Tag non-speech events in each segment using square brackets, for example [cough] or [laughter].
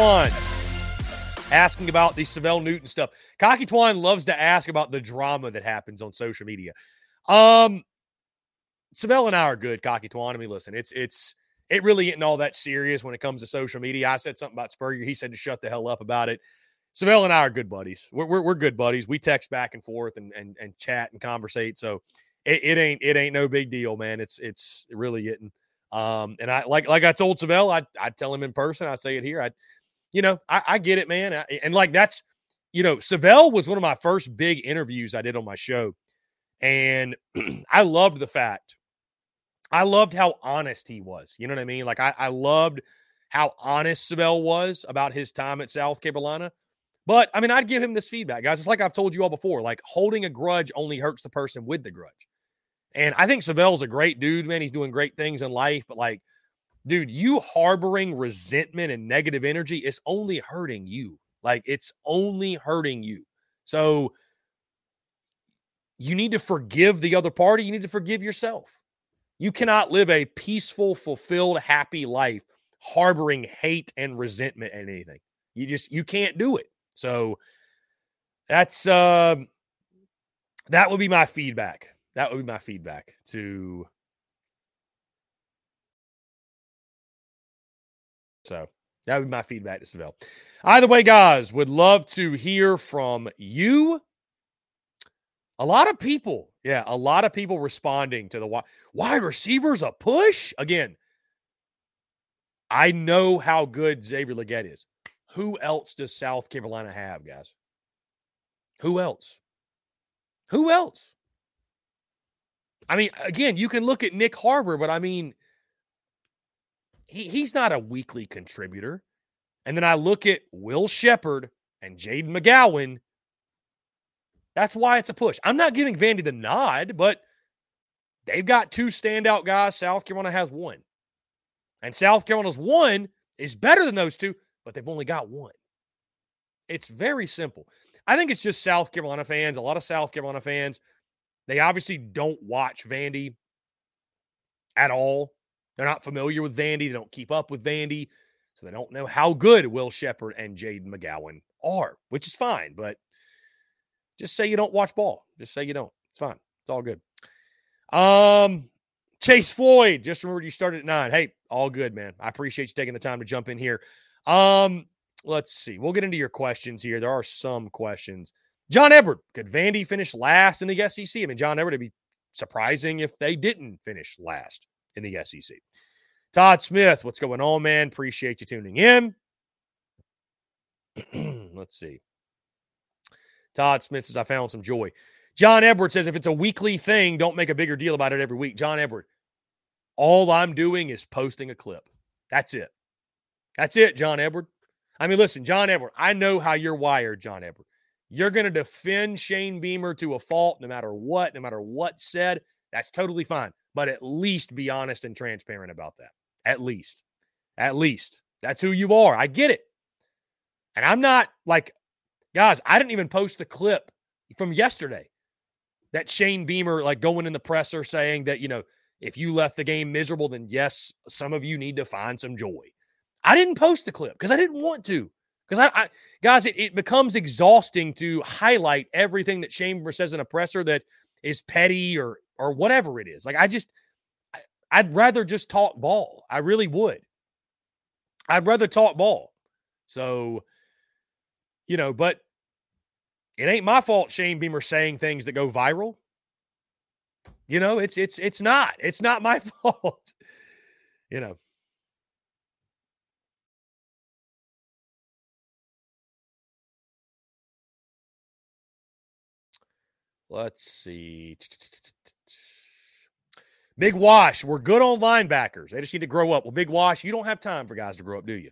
Cocky asking about the Savell Newton stuff. Cocky Twine loves to ask about the drama that happens on social media. Um, Savell and I are good, Cocky Twine. I mean, listen, it's it's it really isn't all that serious when it comes to social media. I said something about Spurrier. He said to shut the hell up about it. Savell and I are good buddies. We're, we're, we're good buddies. We text back and forth and and, and chat and conversate. So it, it ain't it ain't no big deal, man. It's it's really getting. Um, and I like like I told Savell, I I tell him in person. I say it here. I, you know, I, I get it, man. I, and like that's, you know, Savell was one of my first big interviews I did on my show, and [clears throat] I loved the fact. I loved how honest he was. You know what I mean? Like I, I loved how honest Savell was about his time at South Carolina. But I mean, I'd give him this feedback, guys. It's like I've told you all before. Like holding a grudge only hurts the person with the grudge. And I think Savell's a great dude, man. He's doing great things in life, but like, dude, you harboring resentment and negative energy is only hurting you. Like, it's only hurting you. So you need to forgive the other party. You need to forgive yourself. You cannot live a peaceful, fulfilled, happy life harboring hate and resentment and anything. You just you can't do it. So that's uh, that would be my feedback. That would be my feedback to. So that would be my feedback to Savell. Either way, guys, would love to hear from you. A lot of people, yeah, a lot of people responding to the wide, wide receivers a push. Again, I know how good Xavier Legette is. Who else does South Carolina have, guys? Who else? Who else? I mean, again, you can look at Nyck Harbor, but I mean, he, he's not a weekly contributor. And then I look at Will Sheppard and Jayden McGowan. That's why it's a push. I'm not giving Vandy the nod, but they've got two standout guys. South Carolina has one. And South Carolina's one is better than those two, but they've only got one. It's very simple. I think it's just South Carolina fans, a lot of South Carolina fans they obviously don't watch Vandy at all. They're not familiar with Vandy. They don't keep up with Vandy. So they don't know how good Will Sheppard and Jayden McGowan are, which is fine. But just say you don't watch ball. Just say you don't. It's fine. It's all good. Um, Chase Floyd, just remember you started at nine. Hey, all good, man. I appreciate you taking the time to jump in here. Um, let's see. We'll get into your questions here. There are some questions. John Edward, could Vandy finish last in the SEC? I mean, John Edward, it'd be surprising if they didn't finish last in the SEC. Todd Smith, what's going on, man? Appreciate you tuning in. [clears throat] Let's see. Todd Smith says, I found some joy. John Edward says, if it's a weekly thing, don't make a bigger deal about it every week. John Edward, all I'm doing is posting a clip. That's it. That's it, John Edward. I mean, listen, John Edward, I know how you're wired, John Edward. You're going to defend Shane Beamer to a fault no matter what, no matter what said. That's totally fine. But at least be honest and transparent about that. At least. At least. That's who you are. I get it. And I'm not like, guys, I didn't even post the clip from yesterday that Shane Beamer, like going in the presser saying that, you know, if you left the game miserable, then yes, some of you need to find some joy. I didn't post the clip because I didn't want to. Because I, I, guys, it, it, becomes exhausting to highlight everything that Chamber says in a presser that is petty or or whatever it is. Like I just, I'd rather just talk ball. I really would. I'd rather talk ball. So, you know, but it ain't my fault. Shane Beamer saying things that go viral. You know, it's it's it's not. It's not my [laughs] fault. you know. Let's see. Big Wash, we're good on linebackers. They just need to grow up. Well, Big Wash, you don't have time for guys to grow up, do you?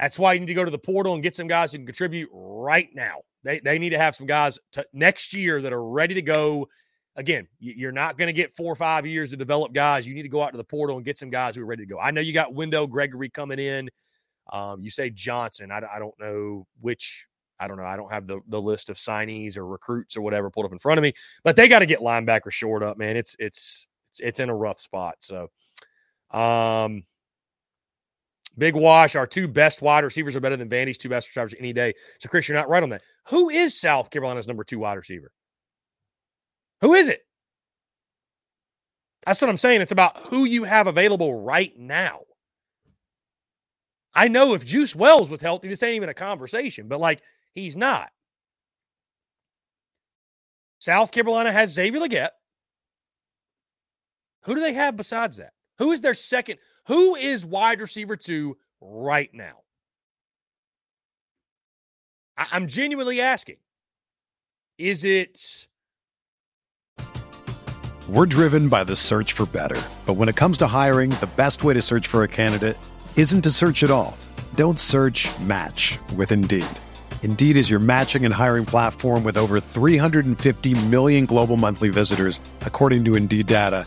That's why you need to go to the portal and get some guys who can contribute right now. They, they need to have some guys to, next year that are ready to go. Again, you're not going to get four or five years to develop guys. You need to go out to the portal and get some guys who are ready to go. I know you got Wendell Gregory coming in. Um, you say Johnson. I, I don't know which I don't know. I don't have the, the list of signees or recruits or whatever pulled up in front of me, but they got to get linebacker short up, man. It's, it's, it's, it's in a rough spot. So, um, Big wash. Our two best wide receivers are better than Vandy's two best receivers any day. So, Chris, you're not right on that. Who is South Carolina's number two wide receiver? Who is it? That's what I'm saying. It's about who you have available right now. I know if Juice Wells was healthy, this ain't even a conversation, but like he's not. South Carolina has Xavier Legette. Who do they have besides that? Who is their second? Who is wide receiver two right now? I- I'm genuinely asking. Is it We're driven by the search for better. But when it comes to hiring, the best way to search for a candidate isn't to search at all. Don't search match with Indeed. Indeed is your matching and hiring platform with over 350 million global monthly visitors, according to Indeed data,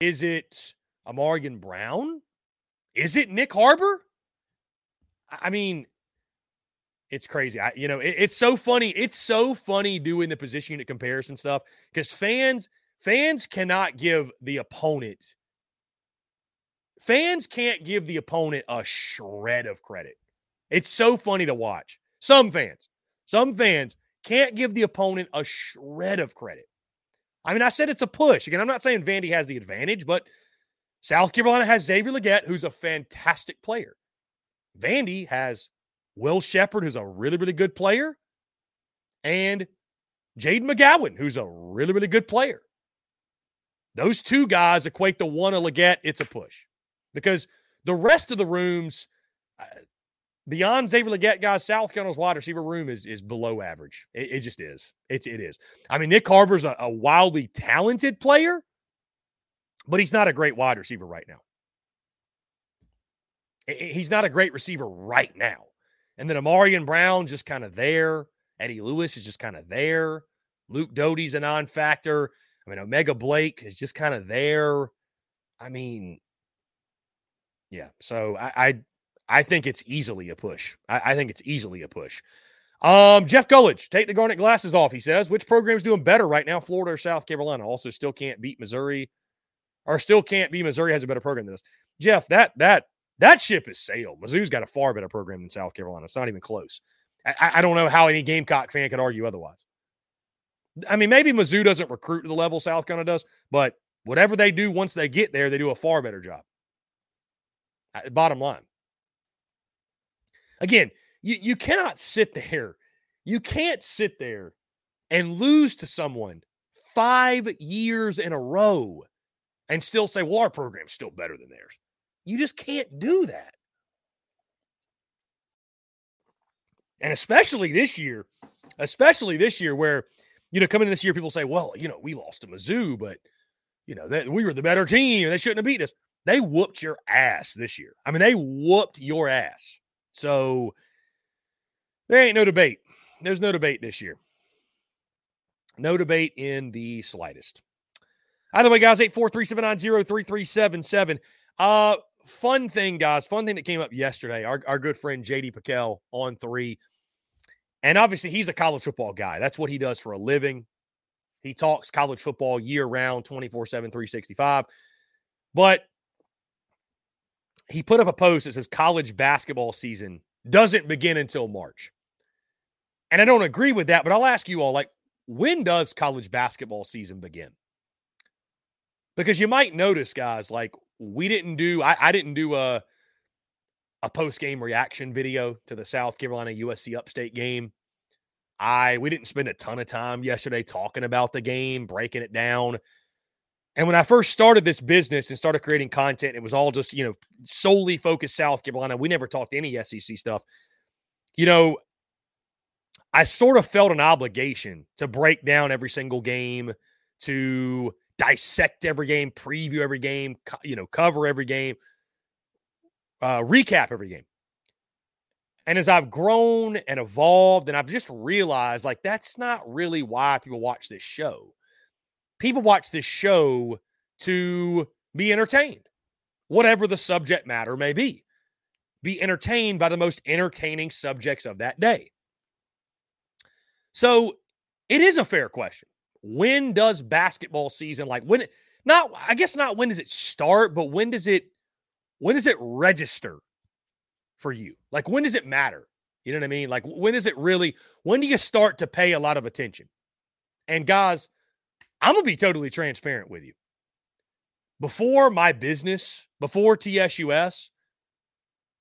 Is it a Morgan Brown? Is it Nyck Harbor? I mean, it's crazy. I, you know, it, it's so funny. It's so funny doing the position unit comparison stuff because fans fans cannot give the opponent fans can't give the opponent a shred of credit. It's so funny to watch. Some fans, some fans can't give the opponent a shred of credit. I mean, I said it's a push. Again, I'm not saying Vandy has the advantage, but South Carolina has Xavier Legette, who's a fantastic player. Vandy has Will Sheppard, who's a really, really good player, and Jayden McGowan, who's a really, really good player. Those two guys equate to one a Legette. It's a push because the rest of the rooms, uh, beyond Xavier Legette, guys, South Carolina's wide receiver room is is below average. It, it just is. It's it is. I mean, Nyck Harbor's a, a wildly talented player, but he's not a great wide receiver right now. He's not a great receiver right now. And then Ahmarean Brown just kind of there. Eddie Lewis is just kind of there. Luke Doty's a non-factor. I mean, O'Mega Blake is just kind of there. I mean, yeah. So I, I I think it's easily a push. I, I, think it's easily a push. Um, Jeff Gullidge, take the garnet glasses off. He says, which program's doing better right now, Florida or South Carolina? Also, still can't beat Missouri, or still can't be Missouri has a better program than us. Jeff, that that that ship is sailed. Mizzou's got a far better program than South Carolina. It's not even close. I, I don't know how any Gamecock fan could argue otherwise. I mean, maybe Mizzou doesn't recruit to the level South Carolina does, but whatever they do once they get there, they do a far better job. Bottom line. Again, you, you cannot sit there. You can't sit there and lose to someone five years in a row and still say, well, our program's still better than theirs. You just can't do that. And especially this year, especially this year where, you know, coming in this year, people say, well, you know, we lost to Mizzou, but, you know, that we were the better team and they shouldn't have beat us. They whooped your ass this year. I mean, they whooped your ass. So there ain't no debate. There's no debate this year. No debate in the slightest. Either way, guys, 843-790-3377. Uh, fun thing, guys. Fun thing that came up yesterday. Our, our good friend JD PicKell on three And obviously, he's a college football guy. That's what he does for a living. He talks college football year round, 24 7, 365. But he put up a post that says college basketball season doesn't begin until March. And I don't agree with that, but I'll ask you all like, when does college basketball season begin? Because you might notice, guys, like we didn't do, I, I didn't do a a post game reaction video to the South Carolina USC Upstate game. I we didn't spend a ton of time yesterday talking about the game, breaking it down. And when I first started this business and started creating content, it was all just, you know, solely focused South Carolina. We never talked any SEC stuff. You know, I sort of felt an obligation to break down every single game, to dissect every game, preview every game, you know, cover every game, uh, recap every game. And as I've grown and evolved, and I've just realized like that's not really why people watch this show. People watch this show to be entertained, whatever the subject matter may be. Be entertained by the most entertaining subjects of that day. So it is a fair question. When does basketball season like when not I guess not when does it start, but when does it when does it register for you? Like, when does it matter? You know what I mean? Like, when is it really, when do you start to pay a lot of attention? And guys, I'm going to be totally transparent with you. Before my business, before TSUS,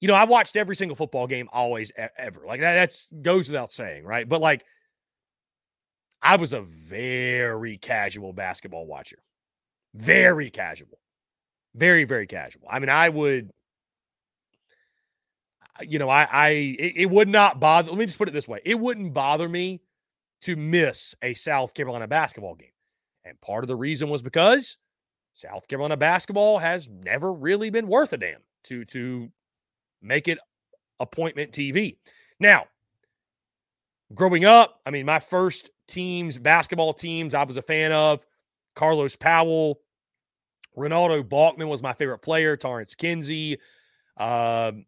you know, I watched every single football game always ever. Like that that's goes without saying, right? But like I was a very casual basketball watcher. Very casual. Very very casual. I mean, I would you know, I, I, it, it, would not bother. Let me just put it this way: it wouldn't bother me to miss a South Carolina basketball game, and part of the reason was because South Carolina basketball has never really been worth a damn to to make it appointment TV. Now, growing up, I mean, my first teams, basketball teams, I was a fan of Carlos Powell, Renaldo Balkman was my favorite player, Tarence Kinsey. Um,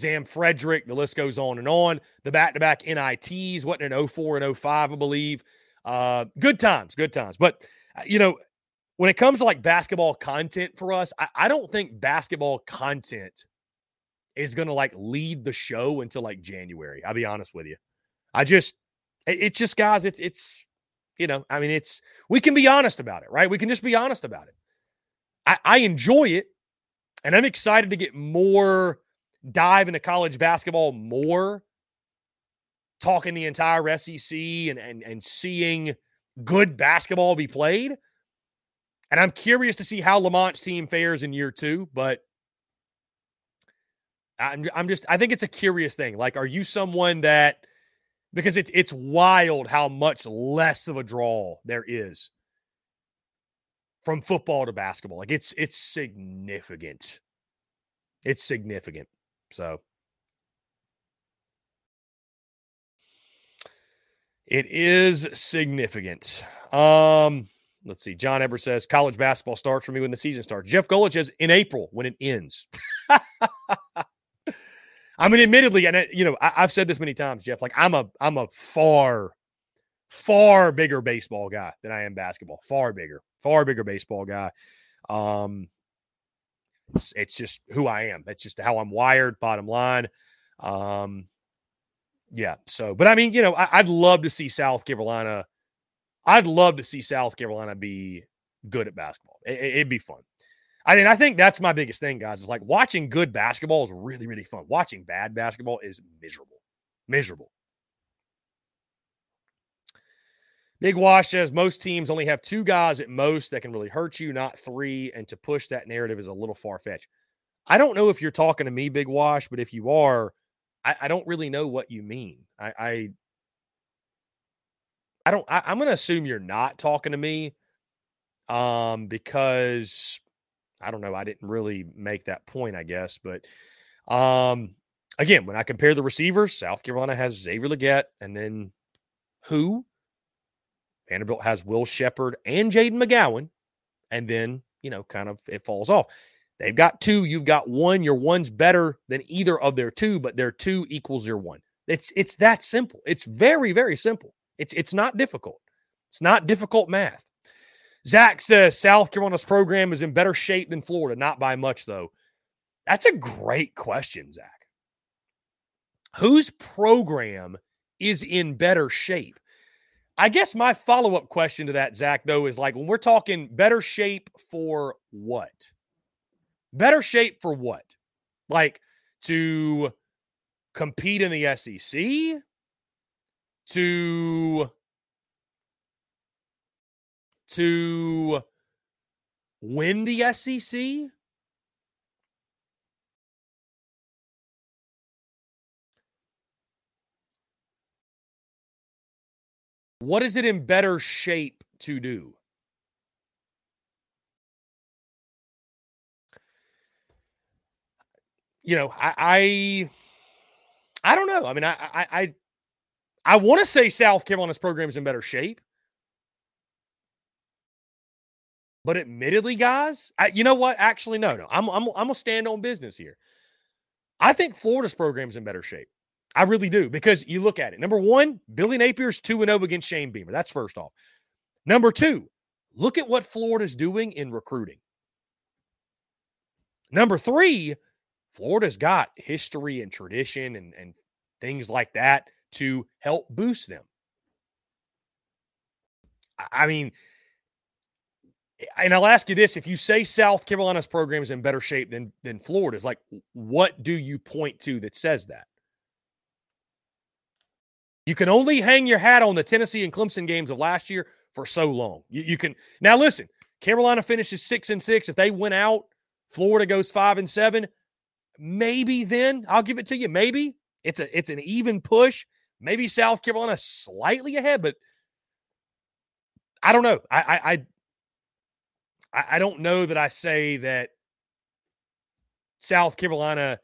Zam Fredrick, the list goes on and on. The back to back NITs, what in 04 and 05, I believe. Uh, good times, good times. But, uh, you know, when it comes to like basketball content for us, I, I don't think basketball content is going to like lead the show until like January. I'll be honest with you. I just, it, it's just, guys, it's, it's, you know, I mean, it's, we can be honest about it, right? We can just be honest about it. I, I enjoy it and I'm excited to get more dive into college basketball more, talking the entire SEC and, and, and seeing good basketball be played. And I'm curious to see how Lamont's team fares in year two, but I'm, I'm just, I think it's a curious thing. Like, are you someone that, because it, it's wild how much less of a draw there is from football to basketball. Like, it's, it's significant. It's significant. So it is significant. Um, let's see. John Eber says college basketball starts for me when the season starts. Jeff Golich says in April when it ends. I mean, admittedly, and you know, I, have said this many times, Jeff. Like, I'm a, I'm a far, far bigger baseball guy than I am basketball. Far bigger, far bigger baseball guy. Um, it's, it's just who I am. It's just how I'm wired, bottom line. Um, yeah. So, but I mean, you know, I, would love to see South Carolina. I'd love to see South Carolina be good at basketball. It, would be fun. I mean, I think that's my biggest thing, guys. Is like watching good basketball is really, really fun. Watching bad basketball is miserable. Miserable. Big Wash says most teams only have two guys at most that can really hurt you, not three. And to push that narrative is a little far fetched. I don't know if you're talking to me, Big Wash, but if you are, I, I don't really know what you mean. I, I, I don't. I, I'm going to assume you're not talking to me, um, because I don't know. I didn't really make that point, I guess. But, um, again, when I compare the receivers, South Carolina has Xavier Legette, and then who? Vanderbilt has Will Sheppard and Jayden McGowan, and then, you know, kind of it falls off. They've got two, you've got one. Your one's better than either of their two, but their two equals your one. It's it's that simple. It's very, very simple. It's it's not difficult. It's not difficult math. Zach says South Carolina's program is in better shape than Florida, not by much, though. That's a great question, Zach. Whose program is in better shape? I guess my follow up question to that, Zach, though, is like when we're talking better shape for what? Better shape for what? Like to compete in the SEC? To to win the SEC? What is it in better shape to do? You know, I I, I don't know. I mean, I I I, I want to say South Carolina's program is in better shape. But admittedly, guys, I, you know what? Actually, no, no. I'm, I'm, I'm going to stand on business here. I think Florida's program's in better shape. I really do because you look at it. Number one, Billy Napier's 2 0 against Shane Beamer. That's first off. Number two, look at what Florida's doing in recruiting. Number three, Florida's got history and tradition and, and things like that to help boost them. I mean, and I'll ask you this: if you say South Carolina's program is in better shape than than Florida's, like what do you point to that says that? You can only hang your hat on the Tennessee and Clemson games of last year for so long. You, you can now listen. Carolina finishes six and six. If they win out, Florida goes five and seven. Maybe then I'll give it to you. Maybe it's a it's an even push. Maybe South Carolina slightly ahead, but I don't know. I I I, I don't know that I say that South Carolina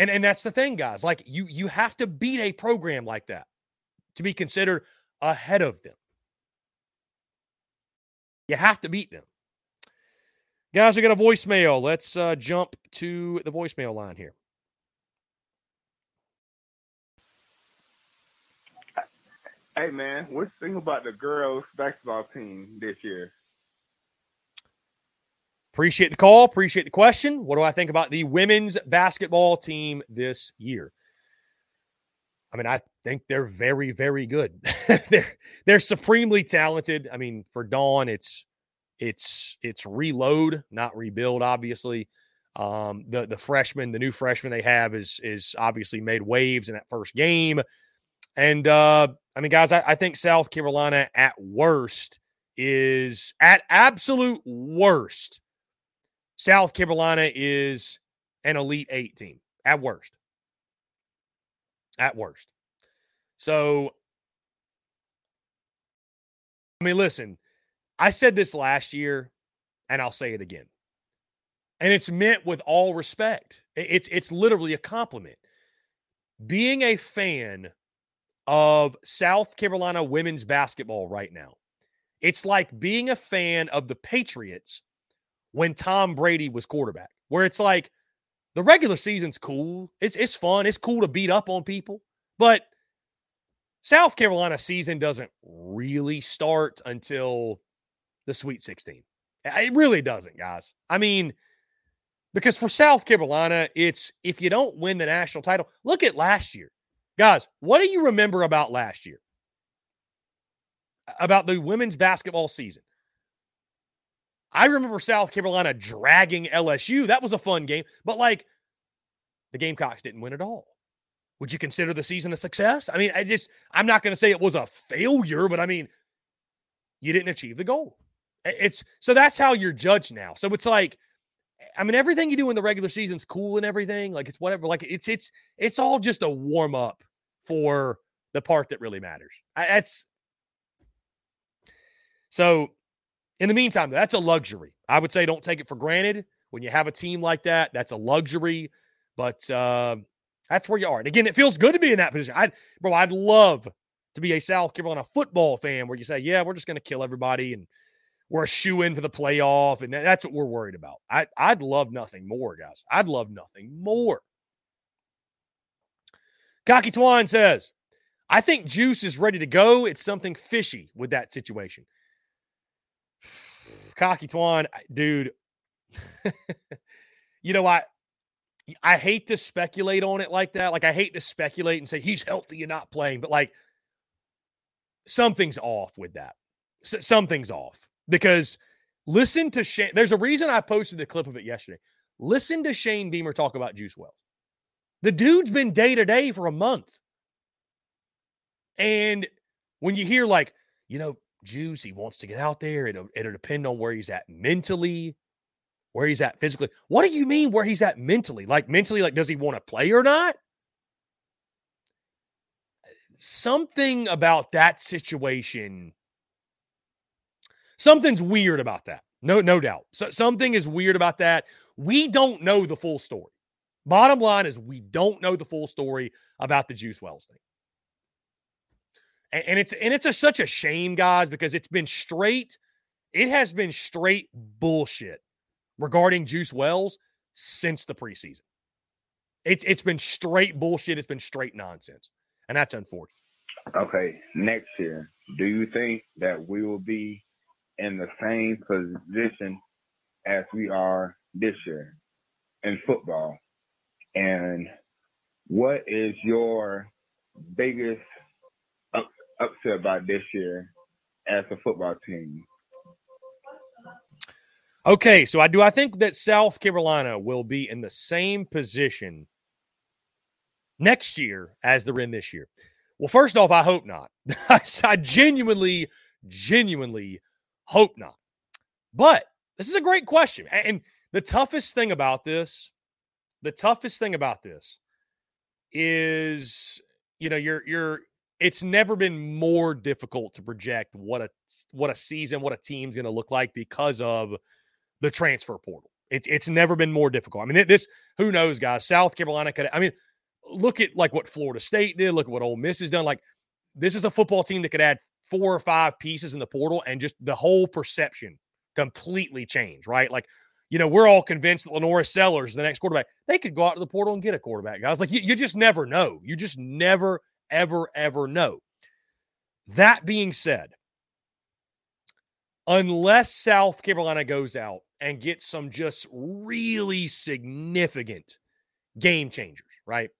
and and that's the thing guys like you you have to beat a program like that to be considered ahead of them. You have to beat them. Guys we got a voicemail. Let's uh, jump to the voicemail line here. Hey man what you think about the girls basketball team this year Appreciate the call. Appreciate the question. What do I think about the women's basketball team this year? I mean, I think they're very, very good. [laughs] they're they're supremely talented. I mean, for Dawn, it's it's it's reload, not rebuild. Obviously, um, the the freshman, the new freshman they have is is obviously made waves in that first game. And uh, I mean, guys, I, I think South Carolina at worst is at absolute worst South Carolina is an Elite Eight team at worst. At worst. So, I mean, listen, I said this last year and I'll say it again. And it's meant with all respect. It's it's literally a compliment. Being a fan of South Carolina women's basketball right now. It's like being a fan of the Patriots when Tom Brady was quarterback, where it's like the regular season's cool. It's it's fun. It's cool to beat up on people, but South Carolina season doesn't really start until the Sweet 16. It really doesn't, guys. I mean, because for South Carolina, it's if you don't win the national title, look at last year. Guys, what do you remember about last year? About the women's basketball season? I remember South Carolina dragging LSU. That was a fun game, but like the Gamecocks didn't win at all. Would you consider the season a success? I mean, I just, I'm not going to say it was a failure, but I mean, you didn't achieve the goal. It's so that's how you're judged now. So it's like, I mean, everything you do in the regular season's cool and everything. Like it's whatever. Like it's it's it's all just a warm up for the part that really matters. That's so in the meantime, that's a luxury. I would say don't take it for granted. When you have a team like that, that's a luxury. But uh, that's where you are. And again, it feels good to be in that position. I, bro, I'd love to be a South Carolina football fan where you say, yeah, we're just going to kill everybody and we're a shoe in for the playoff, and that's what we're worried about. I, I'd love nothing more, guys. I'd love nothing more. Cocky Twine says, I think Juice is ready to go. It's something fishy with that situation. Cocky Twine, dude. [laughs] you know, I I hate to speculate on it like that. Like I hate to speculate and say he's healthy and not playing, but like something's off with that. S- something's off because listen to Shane. There's a reason I posted the clip of it yesterday. Listen to Shane Beamer talk about Juice Wells. The dude's been day to day for a month. And when you hear, like, you know, Juice, he wants to get out there, it'll, it'll depend on where he's at mentally, where he's at physically. What do you mean where he's at mentally? Like, mentally, like, does he want to play or not? Something about that situation Something's weird about that. No, no doubt. So, something is weird about that. We don't know the full story. Bottom line is we don't know the full story about the Juice Wells thing. And, it's and it's a, such a shame, guys, because it's been straight, it has been straight bullshit regarding Juice Wells since the preseason. It's it's been straight bullshit. It's been straight nonsense. And that's unfortunate. Okay. Next year, do you think that we will be in the same position as we are this year in football. And what is your biggest upset about this year as a football team? Okay, so I do I think that South Carolina will be in the same position next year as they're in this year. Well, first off, I hope not. [laughs] I genuinely, genuinely Hope not. But this is a great question. And the toughest thing about this, the toughest thing about this is, you know, you're you're it's never been more difficult to project what a what a season, what a team's going to look like because of the transfer portal. It, it's never been more difficult. I mean, this who knows, guys? South Carolina could. I mean, look at like what Florida State did. Look at what Ole Miss has done. Like this is a football team that could add four or five pieces in the portal and just the whole perception completely change, right? Like, you know, we're all convinced that LaNorris Sellers, is the next quarterback, they could go out to the portal and get a quarterback, guys. Like, you, you just never know. You just never, ever, ever know. That being said, unless South Carolina goes out and gets some just really significant game changers, right?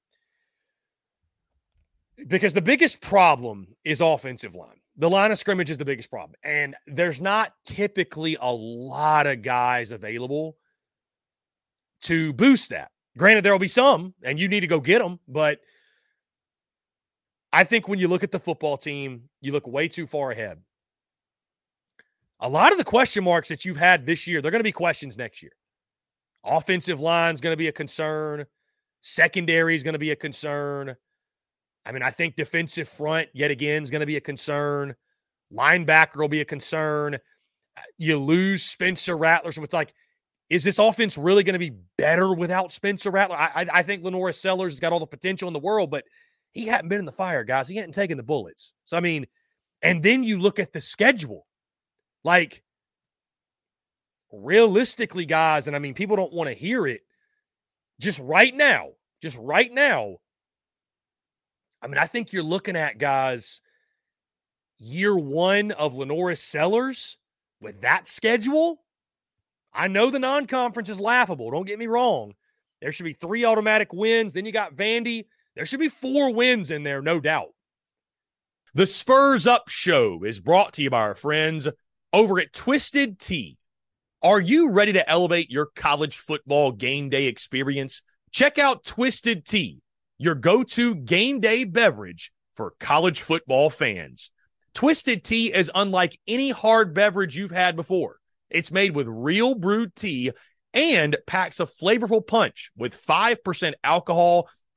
Because the biggest problem is offensive line the line of scrimmage is the biggest problem. And there's not typically a lot of guys available to boost that. Granted, there will be some, and you need to go get them. But I think when you look at the football team, you look way too far ahead. A lot of the question marks that you've had this year, they're going to be questions next year. Offensive line is going to be a concern. Secondary is going to be a concern. I mean, I think defensive front yet again is going to be a concern. Linebacker will be a concern. You lose Spencer Rattler, so it's like, is this offense really going to be better without Spencer Rattler? I, I, I think LaNorris Sellers has got all the potential in the world, but he hadn't been in the fire, guys. He hadn't taken the bullets. So I mean, and then you look at the schedule, like realistically, guys, and I mean, people don't want to hear it. Just right now, just right now, I mean, I think you're looking at guys year one of LaNorris Sellers with that schedule. I know the non conference is laughable. Don't get me wrong. There should be three automatic wins. Then you got Vandy. There should be four wins in there, no doubt. The Spurs Up Show is brought to you by our friends over at Twisted Tea. Are you ready to elevate your college football game day experience? Check out Twisted Tea your go to game day beverage for college football fans. Twisted Tea is unlike any hard beverage you've had before. It's made with real brewed tea and packs a flavorful punch with 5% alcohol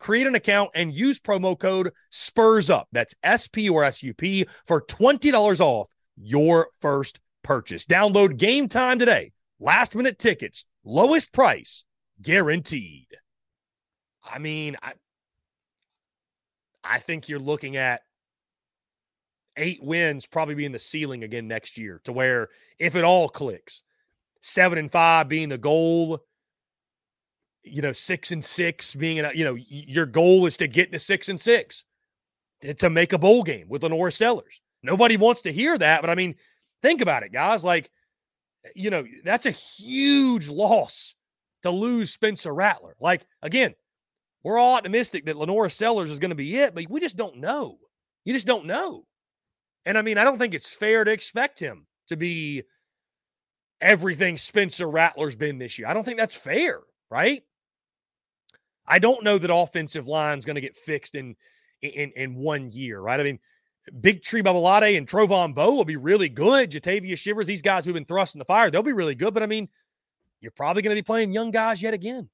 create an account and use promo code SPURS UP. That's S P or S U P for $20 off your first purchase. Download Game Time today. Last minute tickets, lowest price guaranteed. I mean, I, I think you're looking at eight wins probably being the ceiling again next year to where if it all clicks, seven and five being the goal you know, six and six being, an, you know, your goal is to get to six and six to make a bowl game with LaNorris Sellers. Nobody wants to hear that, but I mean, think about it, guys. Like, you know, that's a huge loss to lose Spencer Rattler. Like, again, we're all optimistic that LaNorris Sellers is going to be it, but we just don't know. You just don't know. And I mean, I don't think it's fair to expect him to be everything Spencer Rattler's been this year. I don't think that's fair, right? I don't know that offensive line is going to get fixed in, in in one year, right? I mean, Big Tree Babalade and Trovon Baugh will be really good. Jatavia Shivers, these guys who've been thrust in the fire, they'll be really good. But I mean, you're probably going to be playing young guys yet again.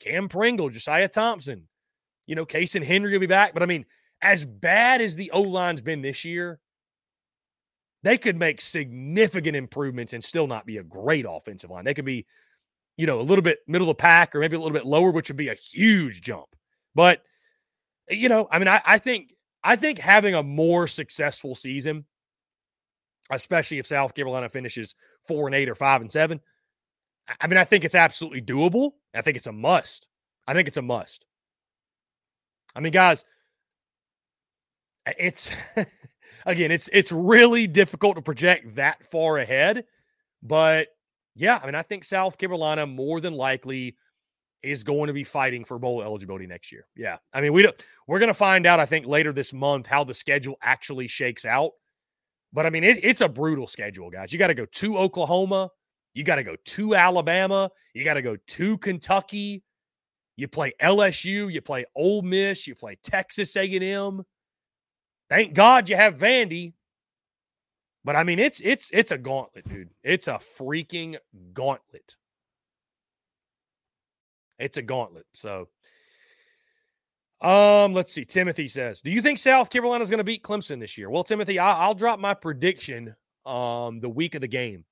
Cam Pringle, Josiah Thompson, you know, Cason Henry will be back. But I mean, as bad as the O line's been this year, they could make significant improvements and still not be a great offensive line. They could be you know, a little bit middle of the pack or maybe a little bit lower, which would be a huge jump. But, you know, I mean, I, I think I think having a more successful season, especially if South Carolina finishes four and eight or five and seven, I mean, I think it's absolutely doable. I think it's a must. I think it's a must. I mean, guys, it's [laughs] again, it's it's really difficult to project that far ahead, but yeah, I mean, I think South Carolina more than likely is going to be fighting for bowl eligibility next year. Yeah. I mean, we don't, we're going to find out, I think, later this month how the schedule actually shakes out. But I mean, it, it's a brutal schedule, guys. You got to go to Oklahoma. You got to go to Alabama. You got to go to Kentucky. You play LSU. You play Ole Miss. You play Texas A&M. Thank God you have Vandy. But I mean, it's it's it's a gauntlet, dude. It's a freaking gauntlet. It's a gauntlet. So, um, let's see. Timothy says, "Do you think South Carolina is going to beat Clemson this year?" Well, Timothy, I, will drop my prediction um the week of the game.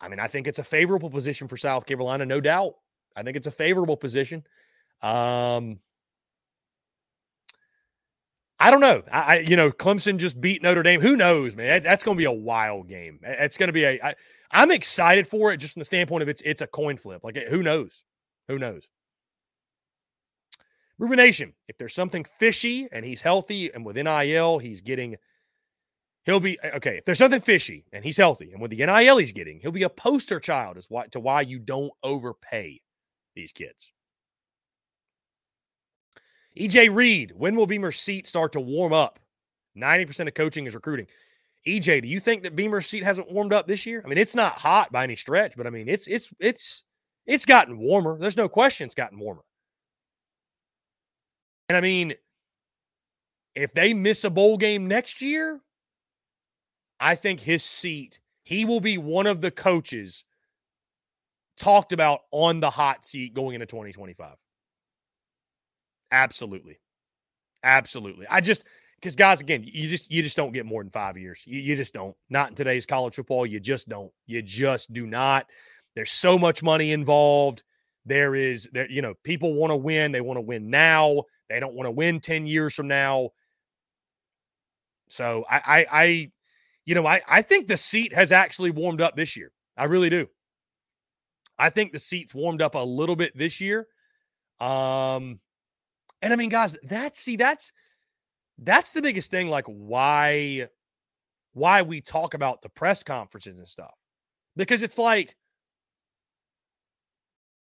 I mean, I think it's a favorable position for South Carolina, no doubt. I think it's a favorable position. Um, I don't know. I, you know, Clemson just beat Notre Dame. Who knows, man? That's going to be a wild game. It's going to be a. I, I'm excited for it, just from the standpoint of it's it's a coin flip. Like, who knows? Who knows? Rubenation. If there's something fishy and he's healthy and with NIL, he's getting. He'll be okay. If there's something fishy and he's healthy and with the NIL he's getting, he'll be a poster child as why to why you don't overpay these kids. EJ Reed, when will Beamer's seat start to warm up? 90% of coaching is recruiting. EJ, do you think that Beamer's seat hasn't warmed up this year? I mean, it's not hot by any stretch, but I mean, it's it's it's it's gotten warmer. There's no question it's gotten warmer. And I mean, if they miss a bowl game next year, I think his seat, he will be one of the coaches talked about on the hot seat going into 2025. Absolutely. Absolutely. I just because guys, again, you just you just don't get more than five years. You, you just don't. Not in today's college football. You just don't. You just do not. There's so much money involved. There is there, you know, people want to win. They want to win now. They don't want to win 10 years from now. So I I, I you know, I, I think the seat has actually warmed up this year. I really do. I think the seats warmed up a little bit this year. Um, and I mean, guys, that's see, that's that's the biggest thing. Like, why why we talk about the press conferences and stuff. Because it's like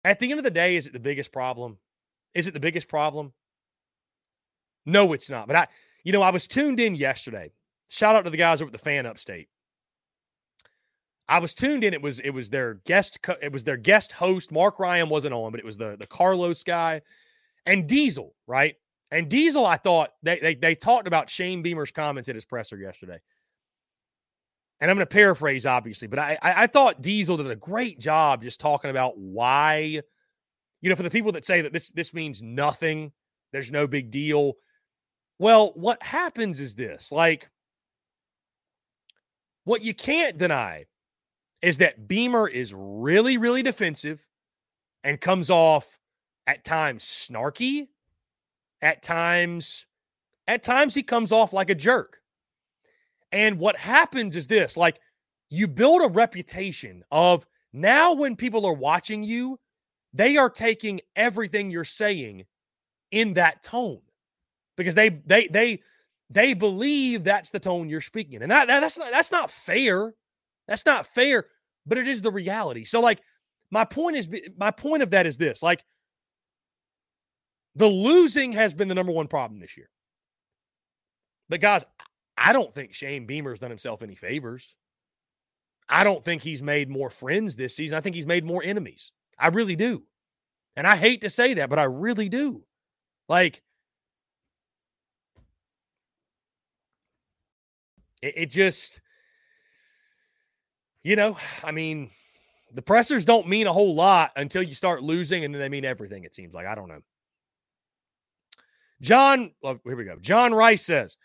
at the end of the day, is it the biggest problem? Is it the biggest problem? No, it's not. But I, you know, I was tuned in yesterday. Shout out to the guys over at the fan upstate. I was tuned in. It was it was their guest. It was their guest host. Mark Ryan wasn't on, but it was the the Carlos guy and Diesel, right? And Diesel, I thought they they, they talked about Shane Beamer's comments at his presser yesterday. And I'm going to paraphrase, obviously, but I, I I thought Diesel did a great job just talking about why, you know, for the people that say that this this means nothing, there's no big deal. Well, what happens is this, like, what you can't deny is that Beamer is really, really defensive and comes off at times snarky, at times, at times he comes off like a jerk. And what happens is this like you build a reputation of now when people are watching you, they are taking everything you're saying in that tone because they they they they believe that's the tone you're speaking in. And that, that that's not that's not fair. That's not fair, but it is the reality. So like my point is my point of that is this, like the losing has been the number one problem this year. But guys, I don't think Shane Beamer's done himself any favors. I don't think he's made more friends this season. I think he's made more enemies. I really do. And I hate to say that, but I really do. Like, it, it just, you know, I mean, the pressers don't mean a whole lot until you start losing, and then they mean everything, it seems like. I don't know. John, oh, here we go. John Rice says,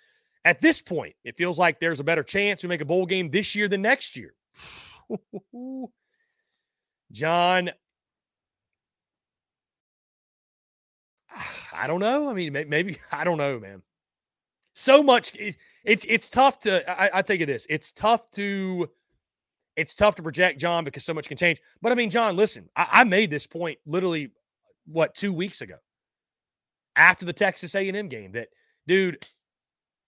at this point, it feels like there's a better chance we make a bowl game this year than next year. [laughs] John, I don't know. I mean, maybe [laughs] I don't know, man. So much. It, it's it's tough to. I, I tell you this. It's tough to. It's tough to project John because so much can change. But I mean, John, listen. I, I made this point literally what two weeks ago after the Texas A&M game that, dude,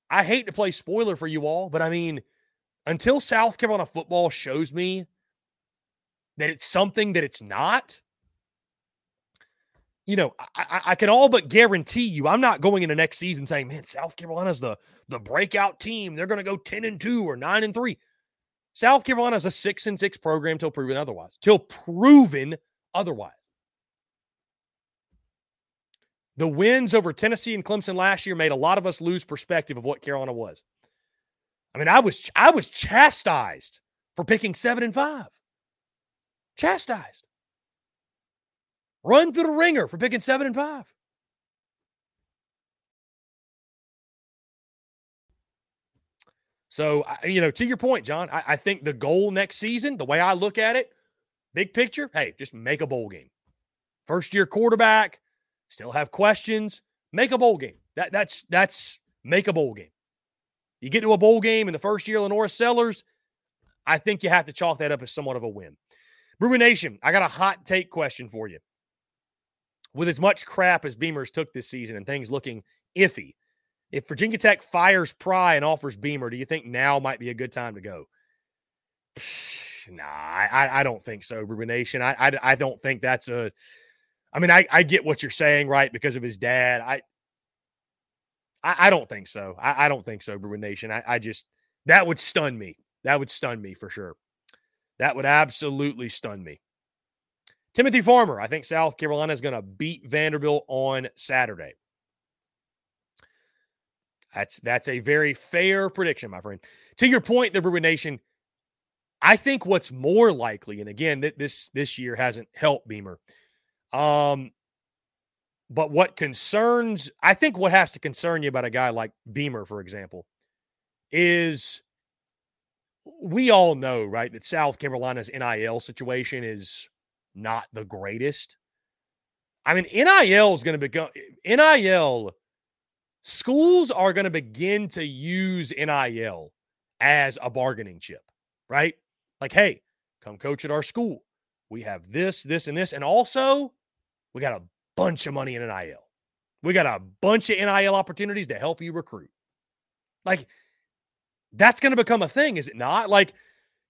I hate to play spoiler for you all, but I mean, until South Carolina football shows me that it's something that it's not, you know, I, I, can all but guarantee you, I'm not going into next season saying, "Man, South Carolina's the the breakout team. They're going to go ten and two or nine and three. South Carolina's a six and six program till proven otherwise. Till proven otherwise. The wins over Tennessee and Clemson last year made a lot of us lose perspective of what Carolina was. I mean, I was I was chastised for picking seven and five. Chastised. Run through the ringer for picking seven and five. So, you know, to your point, John, I, I, think the goal next season, the way I look at it, big picture, hey, just make a bowl game. First year quarterback, still have questions, make a bowl game. That that's that's make a bowl game. You get to a bowl game in the first year, LaNorris Sellers, I think you have to chalk that up as somewhat of a win. Brewer Nation, I got a hot take question for you. With as much crap as Beamers took this season and things looking iffy, if Virginia Tech fires Pry and offers Beamer, do you think now might be a good time to go? nah, I, I don't think so, Brewer Nation. I, I, I don't think that's a I mean, I, I get what you're saying, right? Because of his dad. I I, I don't think so. I, I don't think so, Bruin Nation. I, I just that would stun me. That would stun me for sure. That would absolutely stun me. Timothy Farmer, I think South Carolina is going to beat Vanderbilt on Saturday. That's that's a very fair prediction, my friend. To your point, the Bruin Nation, I think what's more likely, and again, th- this this year hasn't helped Beamer. Um, but what concerns, I think, what has to concern you about a guy like Beamer, for example, is we all know, right, that South Carolina's NIL situation is not the greatest. I mean, NIL is going to become NIL. Schools are going to begin to use NIL as a bargaining chip, right? Like, hey, come coach at our school. We have this, this, and this. And also, we got a bunch of money in NIL. We got a bunch of NIL opportunities to help you recruit. Like, that's going to become a thing, is it not? Like,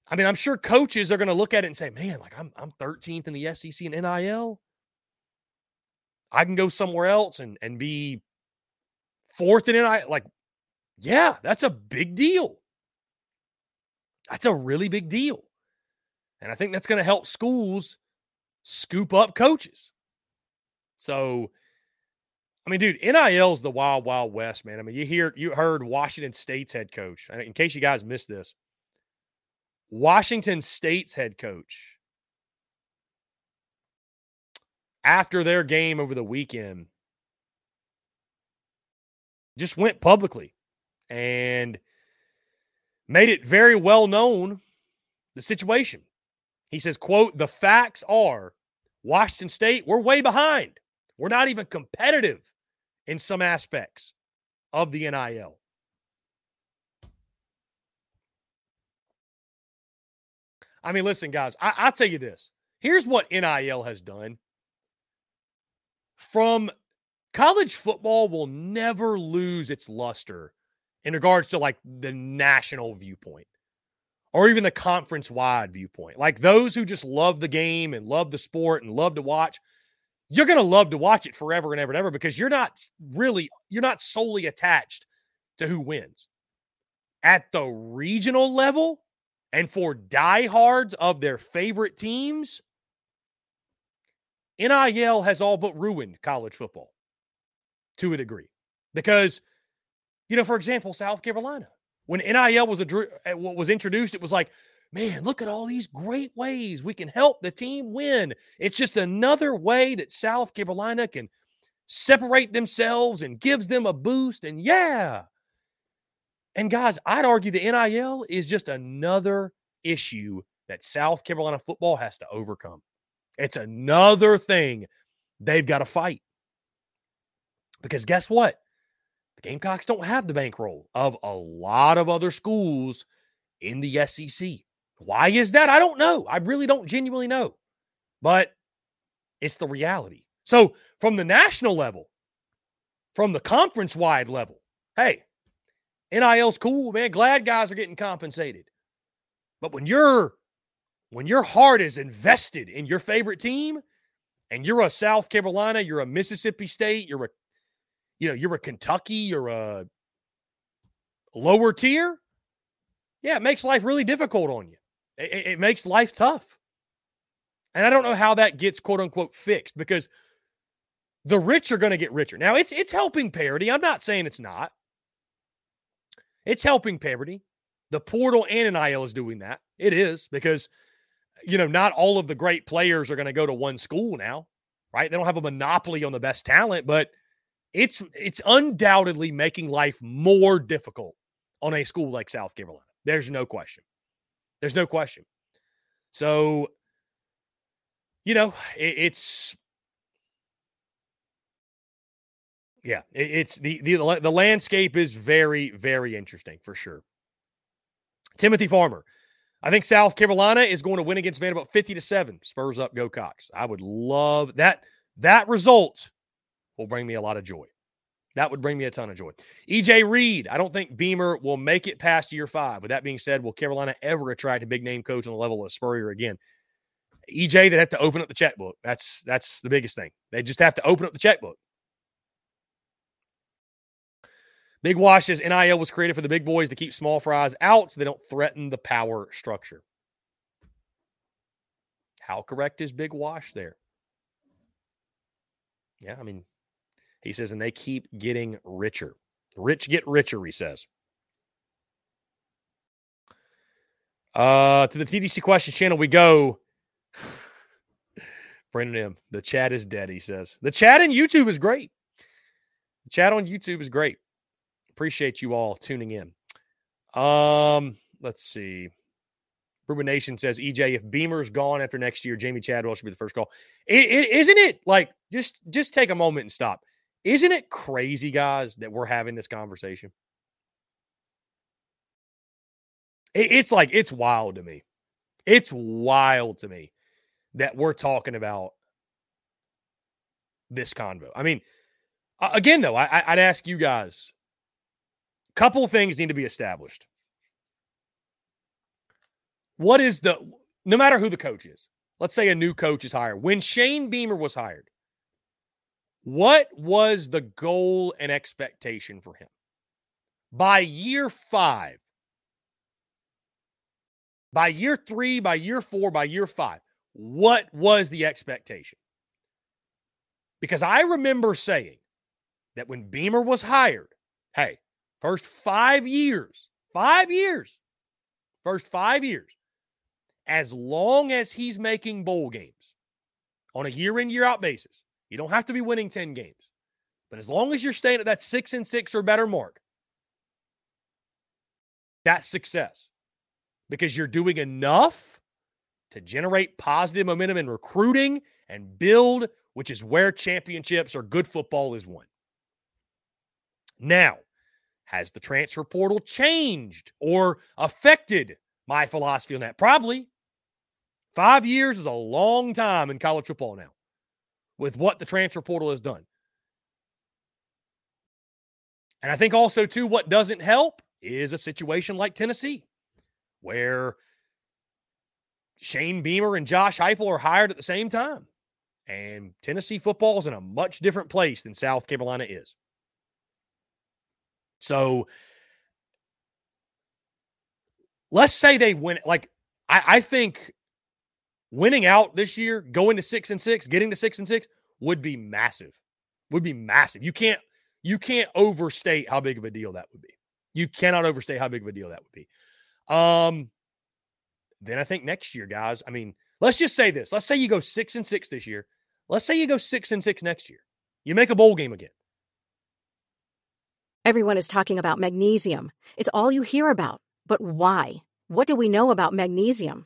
I mean, I'm sure coaches are going to look at it and say, man, like I'm I'm 13th in the SEC in NIL. I can go somewhere else and and be fourth in NIL. Like, yeah, that's a big deal. That's a really big deal. And I think that's going to help schools scoop up coaches. So, I mean, dude, NIL is the wild, wild west, man. I mean, you hear, you heard Washington State's head coach. In case you guys missed this, Washington State's head coach, after their game over the weekend, just went publicly and made it very well known the situation. He says, quote, the facts are Washington State, we're way behind. We're not even competitive in some aspects of the NIL. I mean, listen, guys, I, I'll tell you this. Here's what NIL has done. From college football will never lose its luster in regards to like the national viewpoint or even the conference wide viewpoint. Like those who just love the game and love the sport and love to watch, you're going to love to watch it forever and ever and ever because you're not really, you're not solely attached to who wins. At the regional level and for diehards of their favorite teams, NIL has all but ruined college football to a degree because – you know, for example, South Carolina, when NIL was a, uh, was introduced, it was like, man, look at all these great ways we can help the team win. It's just another way that South Carolina can separate themselves and gives them a boost. And yeah. And guys, I'd argue the NIL is just another issue that South Carolina football has to overcome. It's another thing they've got to fight. Because guess what? The Gamecocks don't have the bankroll of a lot of other schools in the SEC. Why is that? I don't know. I really don't genuinely know. But it's the reality. So, from the national level, from the conference wide level, hey, NIL's cool, man. Glad guys are getting compensated. But when you're when your heart is invested in your favorite team and you're a South Carolina, you're a Mississippi State, you're a you know, you're a Kentucky, you're a lower tier, yeah, it makes life really difficult on you. It, it makes life tough. And I don't know how that gets quote unquote fixed because the rich are going to get richer. Now it's it's helping parity. I'm not saying it's not. It's helping parity. The portal and NIL is doing that. It is because you know not all of the great players are going to go to one school now, right? They don't have a monopoly on the best talent, but it's it's undoubtedly making life more difficult on a school like South Carolina. There's no question. There's no question. So, you know, it, it's yeah, it, it's the the the landscape is very very interesting for sure. Timothy Farmer. I think South Carolina is going to win against Vanderbilt 50 to 7. Spurs up, go Cox. I would love that. That result will bring me a lot of joy. That would bring me a ton of joy. EJ Reed, I don't think Beamer will make it past year five. With that being said, will Carolina ever attract a big name coach on the level of Spurrier again? EJ, they have to open up the checkbook. That's that's the biggest thing. They just have to open up the checkbook. Big Wash says NIL was created for the big boys to keep small fries out so they don't threaten the power structure. How correct is Big Wash there? Yeah, I mean, he says, and they keep getting richer. Rich get richer, he says. Uh, to the TDC questions channel we go. [laughs] Brendan M. The chat is dead, he says. The chat on YouTube is great. The chat on YouTube is great. Appreciate you all tuning in. Um, let's see. Ruben Nation says, EJ, if Beamer's gone after next year, Jamey Chadwell should be the first call. is isn't it like just just take a moment and stop? Isn't it crazy, guys, that we're having this conversation? It's like it's wild to me. It's wild to me that we're talking about this convo. I mean, again, though, I, I'd ask you guys. A couple things need to be established. What is the no matter who the coach is? Let's say a new coach is hired. When Shane Beamer was hired, what was the goal and expectation for him? By year five, by year three, by year four, by year five, what was the expectation? Because I remember saying that when Beamer was hired, hey, first five years, five years, first five years, as long as he's making bowl games on a year in, year out basis, you don't have to be winning 10 games. But as long as you're staying at that six and six or better mark, that's success because you're doing enough to generate positive momentum in recruiting and build, which is where championships or good football is won. Now, has the transfer portal changed or affected my philosophy on that? Probably. Five years is a long time in college football now with what the transfer portal has done. And I think also, too, what doesn't help is a situation like Tennessee, where Shane Beamer and Josh Heupel are hired at the same time. And Tennessee football is in a much different place than South Carolina is. So let's say they win. Like, I, I think winning out this year, going to six and six, getting to six and six would be massive. Would be massive. You can't you can't overstate how big of a deal that would be. You cannot overstate how big of a deal that would be. Um, then I think next year, guys. I mean, let's just say this. Let's say you go six and six this year. Let's say you go six and six next year. You make a bowl game again. Everyone is talking about magnesium. It's all you hear about. But why? What do we know about magnesium?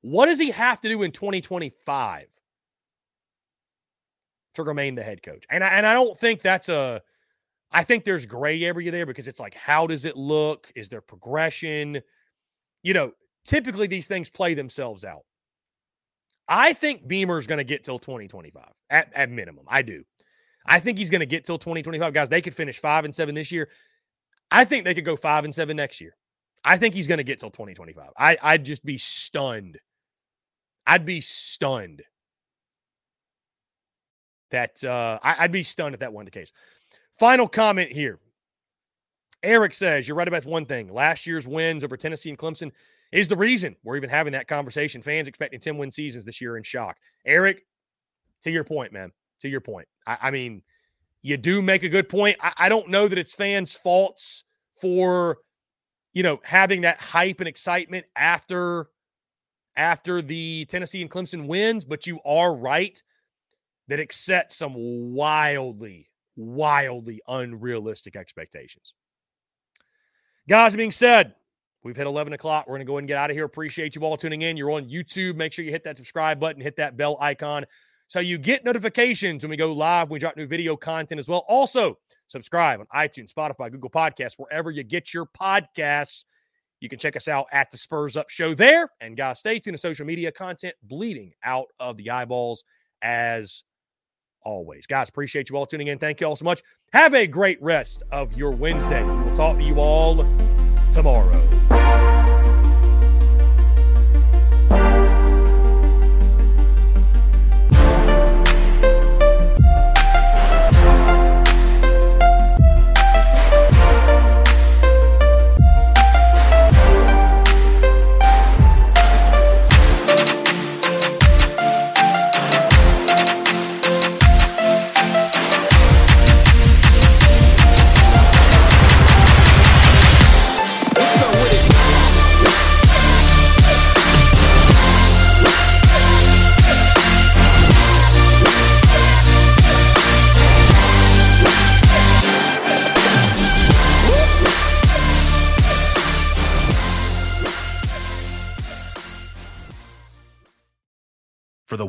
What does he have to do in 2025 to remain the head coach? And I, and I don't think that's a. I think there's gray area there because it's like, how does it look? Is there progression? You know, typically these things play themselves out. I think Beamer's going to get till 2025 at, at minimum. I do. I think he's going to get till 2025. Guys, they could finish five and seven this year. I think they could go five and seven next year. I think he's going to get till 2025. I, I'd just be stunned I'd be stunned that uh, I, would be stunned if that wasn't the case. Final comment here. Eric says, You're right about one thing. Last year's wins over Tennessee and Clemson is the reason we're even having that conversation. Fans expecting 10 win seasons this year in shock. Eric, to your point, man, to your point. I, I mean, you do make a good point. I, I don't know that it's fans' faults for, you know, having that hype and excitement after after the Tennessee and Clemson wins, but you are right that it some wildly, wildly unrealistic expectations. Guys, being said, we've hit 11 o'clock. We're going to go ahead and get out of here. Appreciate you all tuning in. You're on YouTube. Make sure you hit that subscribe button, hit that bell icon so you get notifications when we go live, we drop new video content as well. Also, subscribe on iTunes, Spotify, Google Podcasts, wherever you get your podcasts. You can check us out at the Spurs Up Show there. And guys, stay tuned to social media content bleeding out of the eyeballs as always. Guys, appreciate you all tuning in. Thank you all so much. Have a great rest of your Wednesday. We'll talk to you all tomorrow.